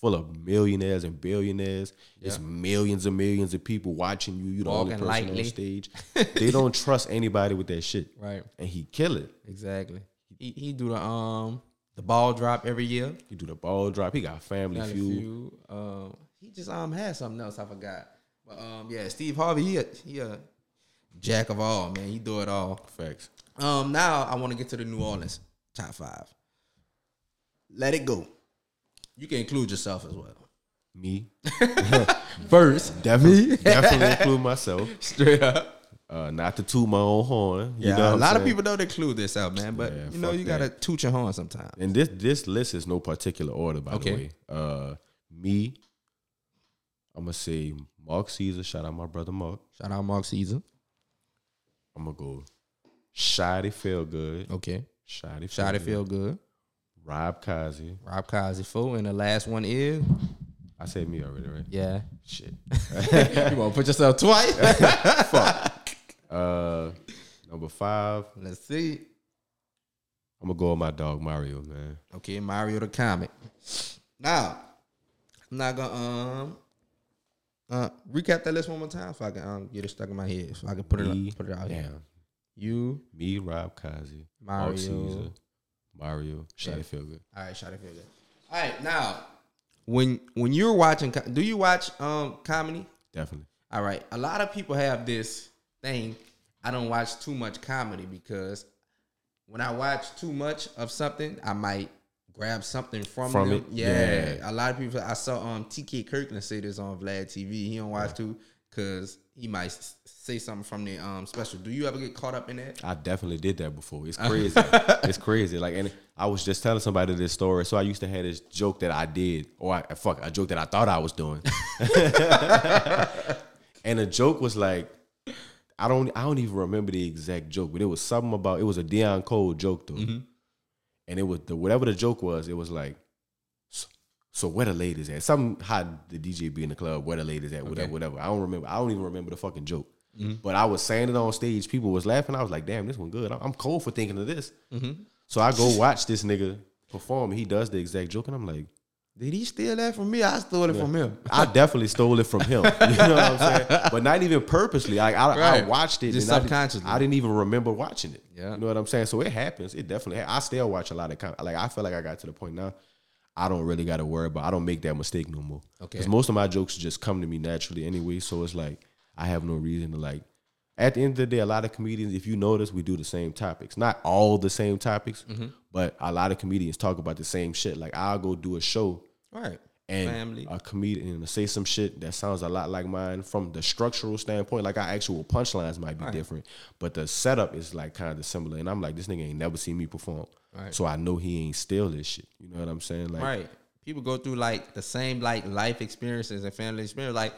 full of millionaires and billionaires. It's millions and millions of people watching you. You the only person lightly. on stage. they don't trust anybody with that shit. Right. And he kill it. Exactly. He he do the um the ball drop every year. He do the ball drop. He got Family, Family Feud. Feud. Um, he just um had something else I forgot. But um, yeah, Steve Harvey, he a, he a jack of all man. He do it all. Facts. Um, now I want to get to the New Orleans top five. Let it go. You can include yourself as well. Me. First, Definitely, definitely include myself. straight up. Uh, not to toot my own horn. You Yeah, know a lot of people don't include this out, man. But Yeah, you know, you gotta that. toot your horn sometimes. And this this list is no particular order, by Okay. the way. Uh, me, I'm gonna say Mark Caesar. Shout out my brother Mark. Shout out Mark Caesar. I'm gonna go. Shotty feel good. Okay. Shotty, Shot it feel good. Rob Kazi. Rob Kazi fool. And the last one is I said me already, right? yeah. Shit. you wanna put yourself twice? Uh, number five. Let's see. I'm gonna go with my dog Mario, man. Okay, Mario the comic. Now, I'm not gonna um uh recap that list one more time so I can um, get it stuck in my head. So I can put it Me, up, put it out here. Damn. You, Me, Rob Kazi, Mario. Mark Caesar, Mario, Shotty Yeah. feel good. all right, shot it feel good. All right, now when when you're watching, do you watch um comedy? Definitely. All right, a lot of people have this thing. I don't watch too much comedy because when I watch too much of something, I might grab something from, From them. it? Yeah. Yeah. a lot of people. I saw um TK Kirkland say this on Vlad TV. He don't watch too because he might s- say something from the um special. Do you ever get caught up in that? I definitely did that before. It's crazy. it's crazy. Like, and I was just telling somebody this story. So I used to have this joke that I did, or I, fuck, a joke that I thought I was doing. and the joke was like, I don't, I don't even remember the exact joke, but it was something about. It was a Deon Cole joke though, and it was the whatever the joke was. It was like, so, so where the ladies at? Something how the DJ be in the club, where the ladies at, whatever, Okay. whatever. I don't remember. I don't even remember the fucking joke. Mm-hmm. But I was saying it on stage. People was laughing. I was like, damn, this one good. I'm cold for thinking of this. Mm-hmm. So I go watch this nigga perform. He does the exact joke, and I'm like, Did he steal that from me? I stole it from him. I definitely stole it from him. You know what I'm saying? But not even purposely. Like I, I watched it Just and I did- subconsciously. I, didn't even remember watching it. Yeah. You know what I'm saying? So it happens. It definitely. ha- I still watch a lot of com- like I feel like I got to the point now. I don't really got to worry about. I don't make that mistake no more. Okay. Because most of my jokes just come to me naturally anyway. So it's like I have no reason to like. At the end of the day, a lot of comedians, if you notice, we do the same topics. Not all the same topics, Mm-hmm. but a lot of comedians talk about the same shit. Like I'll go do a show Right. and Family. a comedian say some shit that sounds a lot like mine from the structural standpoint. Like our actual punchlines might be different, but the setup is like kind of similar. And I'm like, this nigga ain't never seen me perform, Right. so I know he ain't steal this shit. You know what I'm saying? Like, Right. People go through like the same like life experiences and family experience. Like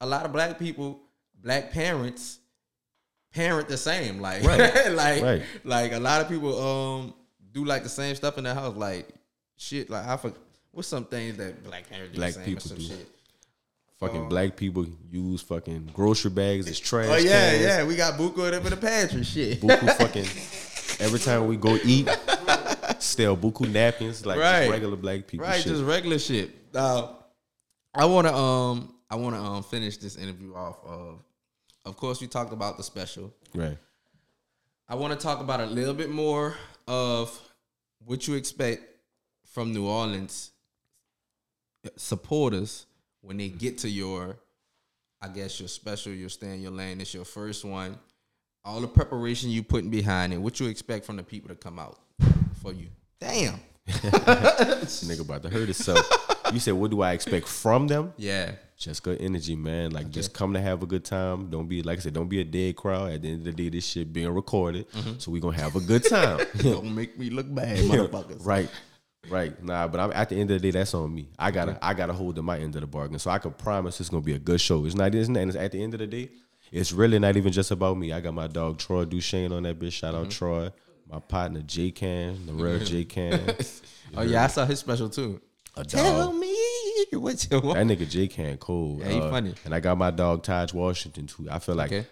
a lot of black people, black parents, parent the same. Like Right. like Right. like a lot of people um do like the same stuff in their house. Like shit. Like I forgot what's some things that black parents do Black the same or people some do. shit. fucking black people use fucking grocery bags as trash. Oh yeah, cans. yeah. We got buku them in the pantry. Shit. Buku fucking every time we go eat, still buku napkins like just regular black people. Right, shit. just regular shit. Uh, I want to um, I want to um, finish this interview off of. Of course, we talked about the special. right. I want to talk about a little bit more of what you expect from New Orleans supporters when they get to your, I guess your special, your stand, your lane. It's your first one. All the preparation you putting behind it. What you expect from the people to come out for you? Damn. Nigga about to hurt himself. you said, what do I expect from them? Yeah. Just good energy, man. Like just come to have a good time. Don't be like I said, don't be a dead crowd. At the end of the day, this shit being recorded. Mm-hmm. So we gonna have a good time. Don't make me look bad, motherfuckers. right. Right. Nah, but I'm at the end of the day, that's on me. I mm-hmm. gotta I gotta hold to my end of the bargain. So I can promise it's gonna be a good show. It's not isn't and it's at the end of the day, it's really not even just about me. I got my dog Troy Duchesne on that bitch. Shout out mm-hmm. Troy. My partner J Can, the real J Can. Oh yeah, I saw his special too. A Tell dog. me what you want. That nigga J Can cool. Yeah, he funny. And I got my dog Taj Washington too. I feel like Okay.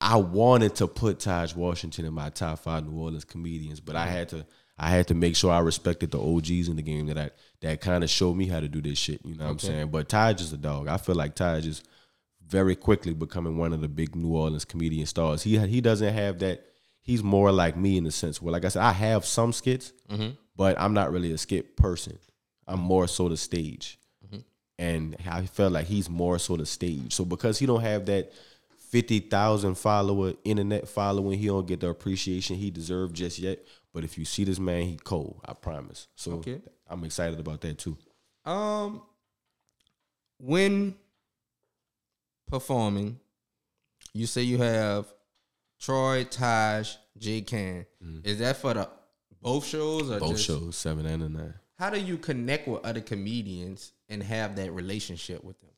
I wanted to put Taj Washington in my top five New Orleans comedians, but I mm-hmm. had to I had to make sure I respected the OGs in the game that I, that kind of showed me how to do this shit. You know what I'm saying? But Taj is a dog. I feel like Taj is very quickly becoming one of the big New Orleans comedian stars. He he doesn't have that. he's more like me in the sense where, like I said, I have some skits, mm-hmm. but I'm not really a skit person. I'm more so the stage, and I felt like he's more so the stage. So because he don't have that fifty thousand follower internet following, he don't get the appreciation he deserved just yet. But if you see this man, he cold. I promise. So Okay. I'm excited about that too. Um, when performing, you say you have Troy, Taj, J. Can. Is that for the both shows or Mm-hmm. Both just, shows, seven and a nine. How do you connect with other comedians and have that relationship with them?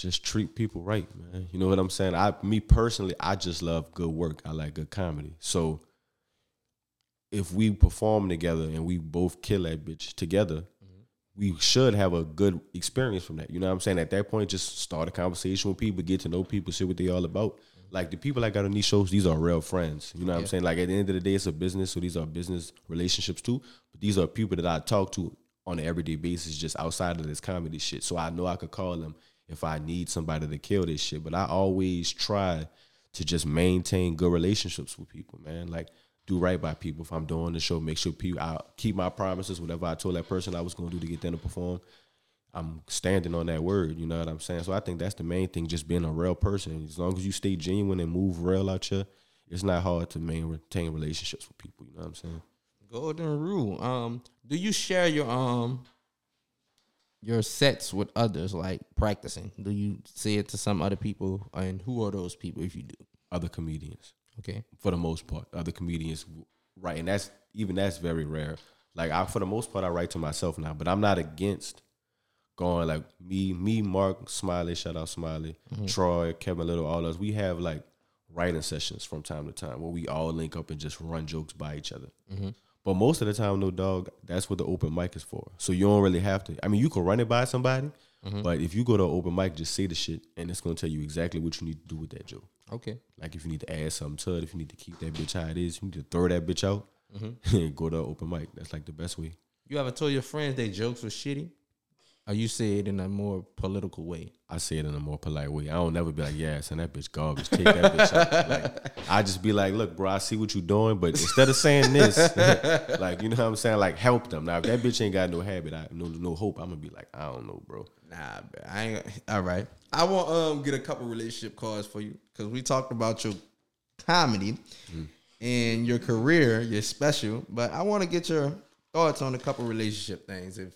just treat people right, man. You know what I'm saying? I me personally, I just love good work. I like good comedy. So if we perform together and we both kill that bitch together, mm-hmm. we should have a good experience from that. You know what I'm saying? At that point, just start a conversation with people, get to know people, see what they're all about. Like the people I got on these shows, these are real friends. You know what I'm saying? Like at the end of the day, it's a business, so these are business relationships too. But these are people that I talk to on an everyday basis, just outside of this comedy shit. So I know I could call them if I need somebody to kill this shit. But I always try to just maintain good relationships with people, man. Like do right by people. If I'm doing the show, make sure people I keep my promises. Whatever I told that person I was gonna do to get them to perform, I'm standing on that word. You know what I'm saying? So I think that's the main thing, just being a real person. As long as you stay genuine and move real out here, it's not hard to maintain relationships with people. You know what I'm saying? Golden rule. Um, do you share your um your sets with others, like practicing? Do you say it to some other people, and who are those people if you do? Other comedians. Okay. for the most part. Other comedians right, and that's even that's very rare. Like I, for the most part, I write to myself now, but I'm not against going like me, me, Mark, Smiley, shout out Smiley, mm-hmm. Troy, Kevin Little, all us. We have like writing sessions from time to time where we all link up and just run jokes by each other. Mm-hmm. But most of the time, no dog, that's what the open mic is for. So you don't really have to. I mean, you can run it by somebody, mm-hmm. but if you go to an open mic, just say the shit, and it's gonna tell you exactly what you need to do with that joke. Okay. Like if you need to add something to it, if you need to keep that bitch how it is, you need to throw that bitch out and go to an open mic. That's like the best way. You ever told your friends their jokes were shitty? Or you say it in a more political way? I say it in a more polite way. I don't never be like, yeah, send that bitch garbage. Take that bitch out. Like, I just be like, look, bro, I see what you're doing, but instead of saying this, like, you know what I'm saying? Like, help them. Now, if that bitch ain't got no habit, I no no hope, I'm gonna be like, I don't know, bro. Nah, bro, I ain't. All right. I want um get a couple relationship cards for you because we talked about your comedy and your career, your special. But I want to get your thoughts on a couple relationship things, if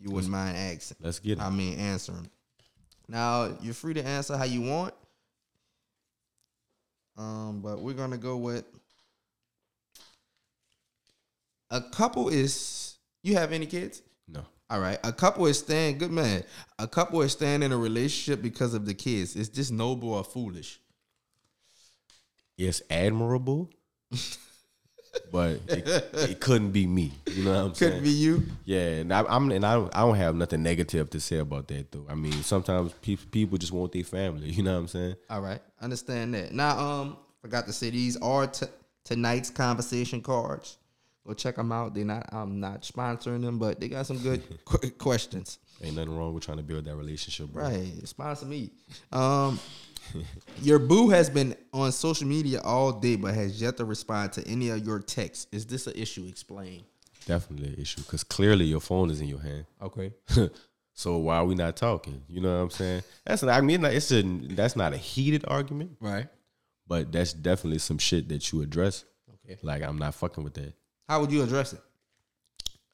you wouldn't mind asking. Let's get it. I mean, answering. Now you're free to answer how you want. Um, but we're gonna go with a couple is. You have any kids? No. All right. A couple is staying good man. A couple is staying in a relationship because of the kids. Is this noble or foolish? It's admirable, but it, it couldn't be me. You know what I'm saying? Couldn't be you. Yeah, and I, I'm and I don't, I don't have nothing negative to say about that though. I mean, sometimes pe- people just want their family. You know what I'm saying? All right. Understand that. Now, um, forgot to say these are t- tonight's conversation cards. Go check them out. They're not. I'm not sponsoring them, but they got some good qu- questions. Ain't nothing wrong with trying to build that relationship, bro. Right. Sponsor me. Um, your boo has been on social media all day, but has yet to respond to any of your texts. Is this an issue? Explain. Definitely an issue because clearly your phone is in your hand. Okay. so why are we not talking? You know what I'm saying? That's not, I mean, it's a that's not a heated argument, Right. but that's definitely some shit that you address. Okay. Like I'm not fucking with that. How would you address it?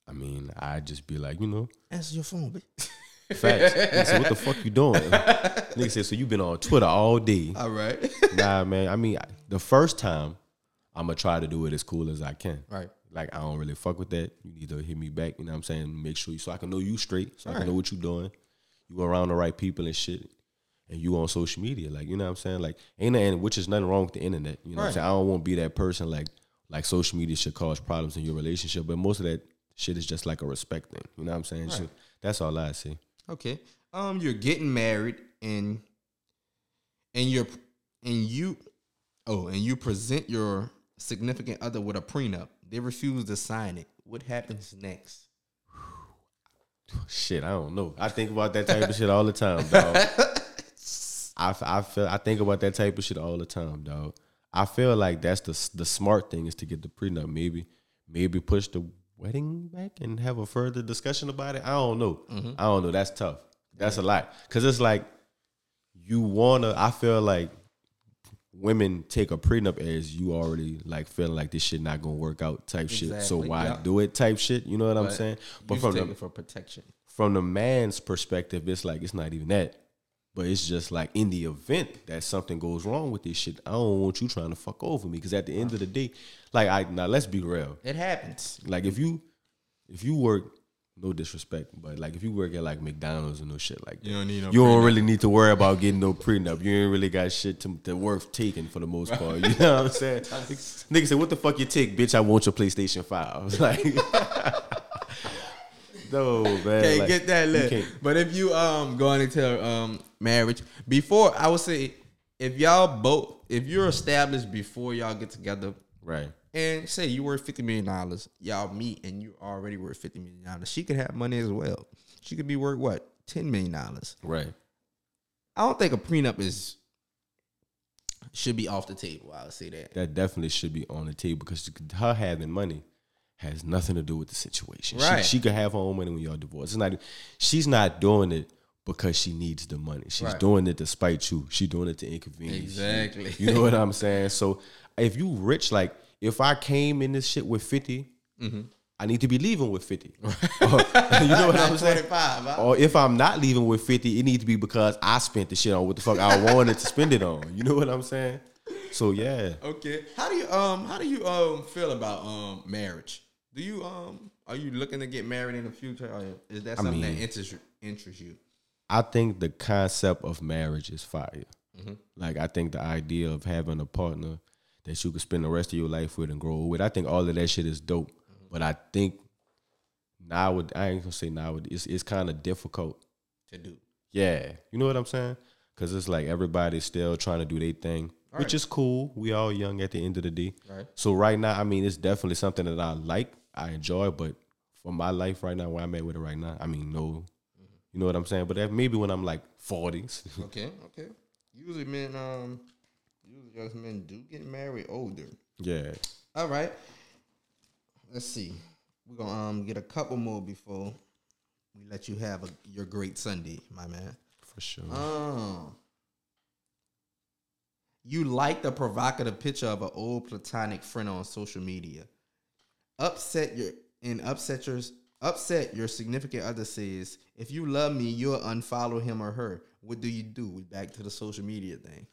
I mean, I'd just be like, you know, Answer your phone, bitch. facts. Nigga say, what the fuck you doing? Nigga said, so you been on Twitter all day. All right. nah, man. I mean, the first time, I'm gonna try to do it as cool as I can. right. Like I don't really fuck with that. You need to hit me back. You know what I'm saying? Make sure you so I can know you straight, so I Right. can know what you doing. You around the right people and shit. And you on social media, like you know what I'm saying? Like ain't nothing, which is nothing wrong with the internet. You know what I'm saying? I don't want to be that person like like social media should cause problems in your relationship, but most of that shit is just like a respect thing. You know what I'm saying? So that's all I say. Okay. Um, you're getting married and and you're and you oh, and you present your significant other with a prenup. They refuse to sign it. What happens next? Shit, I don't know. I think about that type of shit all the time, dog. I, I feel I think about that type of shit all the time, dog. I feel like that's the the smart thing is to get the prenup. Maybe maybe push the wedding back and have a further discussion about it. I don't know. Mm-hmm. I don't know. That's tough. That's a lot because it's like you wanna. I feel like women take a prenup as you already like feeling like this shit not gonna work out type shit. So why yeah. do it type shit? You know what I'm saying? But from the for protection. from the man's perspective, it's like it's not even that. But it's just like in the event that something goes wrong with this shit, I don't want you trying to fuck over me. Cause at the end of the day, like I now let's be real. It happens. Like if you if you work, no disrespect, but like if you work at like McDonald's and no shit like that, You don't need no you don't prenup. really need to worry about getting no prenup. You ain't really got shit to, to worth taking for the most part. You know what I'm saying? Nigga said, "What the fuck you take, bitch? I want your PlayStation 5. I was like, no man, Can't like, get that you But if you um going into um marriage before, I would say if y'all both if you're established before y'all get together, Right. and say you worth fifty million dollars, y'all meet and you already worth fifty million dollars. She could have money as well. She could be worth what ten million dollars. Right. I don't think a prenup is should be off the table. I would say that. That definitely should be on the table because her having money has nothing to do with the situation. Right. She, she could have her own money when y'all divorce. It's not. She's not doing it because she needs the money. She's Right. doing it to spite you. She's doing it to inconvenience. you. Exactly. You know what I'm saying? So if you rich, like if I came in this shit with 50, Mm-hmm. I need to be leaving with 50. Or- you know what I'm saying? 25, huh? Or if I'm not leaving with 50, it needs to be because I spent the shit on what the fuck I wanted to spend it on. You know what I'm saying? So yeah. Okay. How do you um how do you um feel about um marriage? Do you um are you looking to get married in the future? Or is that I something mean- that interests interests you? I think the concept of marriage is fire. Mm-hmm. Like I think the idea of having a partner that you could spend the rest of your life with and grow with. I think all of that shit is dope. Mm-hmm. But I think now I ain't gonna say now it's it's kind of difficult. To do. Yeah, you know what I'm saying? Because it's like everybody's still trying to do their thing, which Right. is cool. We all young at the end of the day. Right. So right now, I mean, it's definitely something that I like, I enjoy, but for my life right now, where I'm at with it right now, I mean, no, you know what I'm saying. But that maybe when I'm like 40s, Okay, okay. Usually men um usually young men do get married older. yeah, All right. Let's see. We're gonna um get a couple more before we let you have a, your great Sunday, my man. for sure. Um, you like the provocative picture of an old platonic friend on social media. Upset your and upset your upset your significant other says, if you love me, you'll unfollow him or her. What do you do? We back to the social media thing.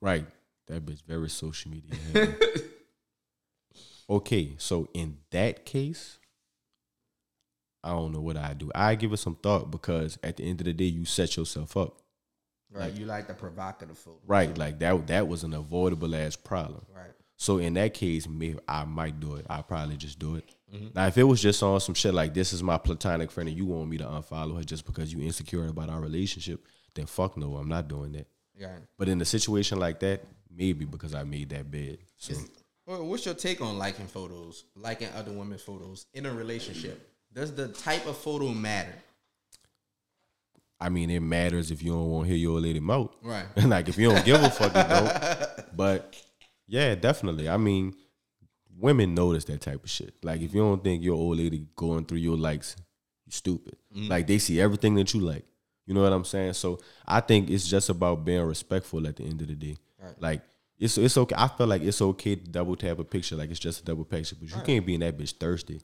Right, that bitch very social media. okay, so in that case, I don't know what I do. I give it some thought because at the end of the day, you set yourself up. Right. you like the provocative photo. Right, like that. That was an avoidable ass problem. Right. So in that case, maybe I might do it. I probably just do it. Mm-hmm. Now, if it was just on some shit like this is my platonic friend and you want me to unfollow her just because you insecure about our relationship, then fuck no, I'm not doing that. Yeah. But in a situation like that, maybe because I made that bed. So Well, what's your take on liking photos, liking other women's photos in a relationship? Does the type of photo matter? I mean, it matters if you don't want to hear your old lady mouth. Right. like if you don't give a fuck, it don't. But yeah, definitely. I mean, women notice that type of shit. Like if you don't think your old lady going through your likes, you stupid. Mm. Like they see everything that you like. You know what I'm saying? So I think it's just about being respectful at the end of the day. Right. Like it's it's okay. I feel like it's okay to double tap a picture like it's just a double picture, but you can't be in that bitch thirsty.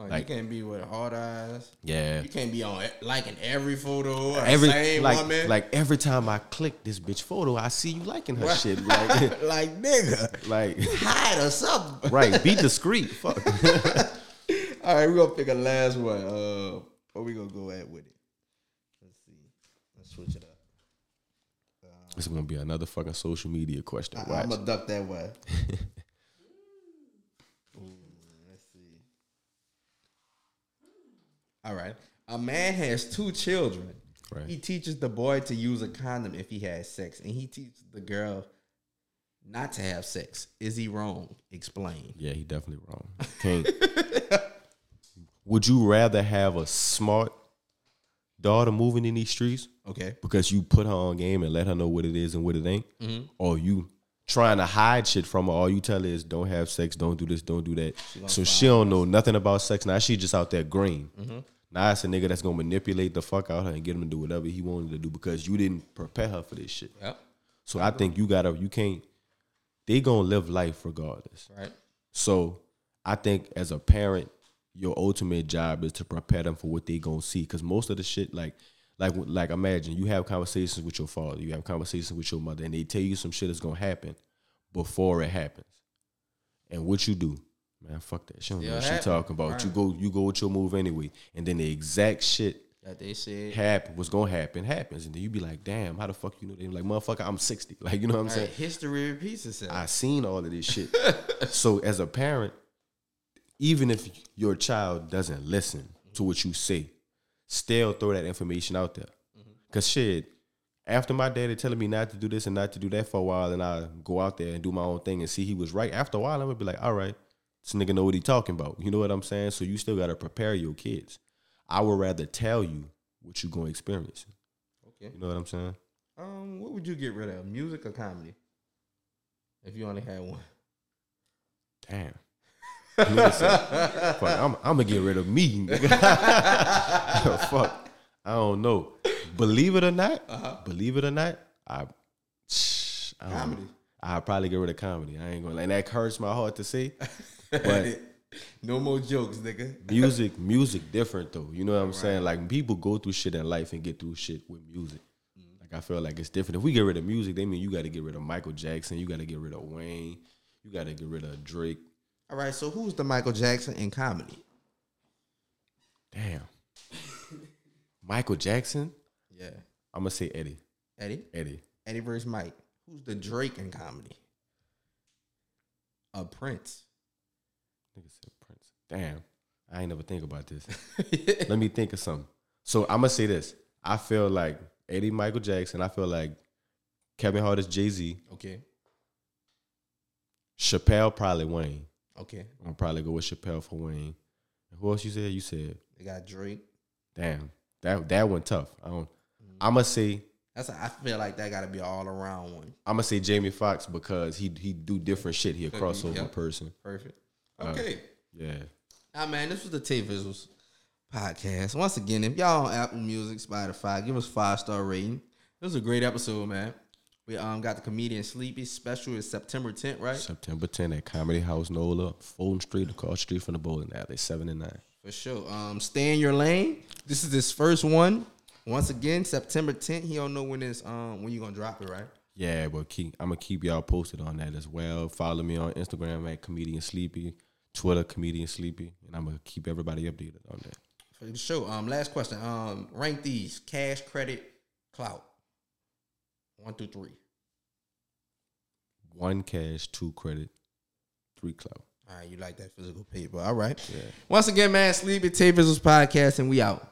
Like, Like- you can't be with hard eyes. Yeah. You can't be on liking every photo. Every same like woman. like every time I click this bitch photo, I see you liking her shit. Like like nigga, like hide or something. right, be discreet. Fuck. All right, we're gonna pick a last one. Uh, what we gonna go at with it? Let's see. Let's switch it up. This is gonna be another fucking social media question. I, am gonna duck that way. Ooh, let's see. All right. A man has two children. Right. He teaches the boy to use a condom if he has sex, and he teaches the girl not to have sex. Is he wrong? Explain. yeah, he definitely wrong. Can't. Would you rather have a smart daughter moving in these streets Okay. because you put her on game and let her know what it is and what it ain't, Mm-hmm. or you trying to hide shit from her. All you tell her is don't have sex, don't do this, don't do that. so she don't know nothing about sex. Now she just out there green. Mm-hmm. Now it's a nigga that's gonna manipulate the fuck out her and get him to do whatever he wanted to do because you didn't prepare her for this shit. Yep. So I think you gotta you can't they gonna live life regardless. Right. So I think as a parent, your ultimate job is to prepare them for what they gonna see. Cause most of the shit, like, like, like, imagine you have conversations with your father, you have conversations with your mother, and they tell you some shit that's gonna happen before it happens. And what you do, man, fuck that. She don't know what she talking about. You go, you go with your move anyway, and then the exact shit That they said. happen, what's gonna happen happens, and then you be like, damn, how the fuck you know? They like, motherfucker, I'm sixty. Like, you know what I'm Right, saying? history repeats itself. I seen all of this shit. so as a parent, even if your child doesn't listen to what you say, still throw that information out there. Cause shit, after my daddy telling me not to do this and not to do that for a while, and I go out there and do my own thing and see he was right. After a while, I'm gonna be like, all right, this nigga know what he talking about. You know what I'm saying? So you still gotta prepare your kids. I would rather tell you what you gonna experience. okay. You know what I'm saying? Um, what would you get rid of, music or comedy? If you only had one. Damn. Nigga said, Fuck, I'm, I'm gonna get rid of me. Fuck. I don't know. Believe it or not, uh-huh. believe it or not, I, I Comedy. I'd probably get rid of comedy. I ain't gonna and that hurts my heart to say. But no more jokes, nigga. music, music different though. You know what I'm saying? Like people go through shit in life and get through shit with music. Mm-hmm. Like I feel like it's different. If we get rid of music, they mean you gotta get rid of Michael Jackson, you gotta get rid of Wayne, you gotta get rid of Drake. All right, so who's the Michael Jackson in comedy? Damn. Michael Jackson? Yeah. I'm gonna say Eddie. Eddie? Eddie. Eddie versus Mike. Who's the Drake in comedy? A Prince. Nigga said Prince. Damn. I ain't never think about this. Let me think of something. So I'm gonna say this. I feel like Eddie Michael Jackson. I feel like Kevin Hart is Jay Z. Okay. Chappelle probably Wayne. Okay. I'm gonna probably go with Chappelle for Wayne. Who else you said? You said, They got Drake. damn, that that one tough. I don't. I'm gonna say That's a, I feel like that got to be an all around one. I'm gonna say Jamie Foxx because he he do different shit. He a crossover yeah. person. Perfect. Okay. Yeah. Ah man, this was the TaeVi$uals podcast. Once again, if y'all on Apple Music, Spotify, give us five star rating. This was a great episode, man. We um got the comedian Sleepy special is September 10th, right? September 10th at Comedy House Nola, Fulton Street, across the street from the bowling alley, seven and nine. For sure. Um, stay in your lane. This is his first one. Once again, September 10th. He don't know when it's um when you gonna drop it, right? Yeah, but keep I'm gonna keep y'all posted on that as well. Follow me on Instagram at comedian sleepy, Twitter comedian sleepy, and I'm gonna keep everybody updated on that. For sure. Um, last question. Um, rank these: cash, credit, clout. One through three. One cash, two credit, three clout. All right, you like that physical paper. All right. Yeah. Once again, man, Sleepy TaeVi$uals podcast, and we out.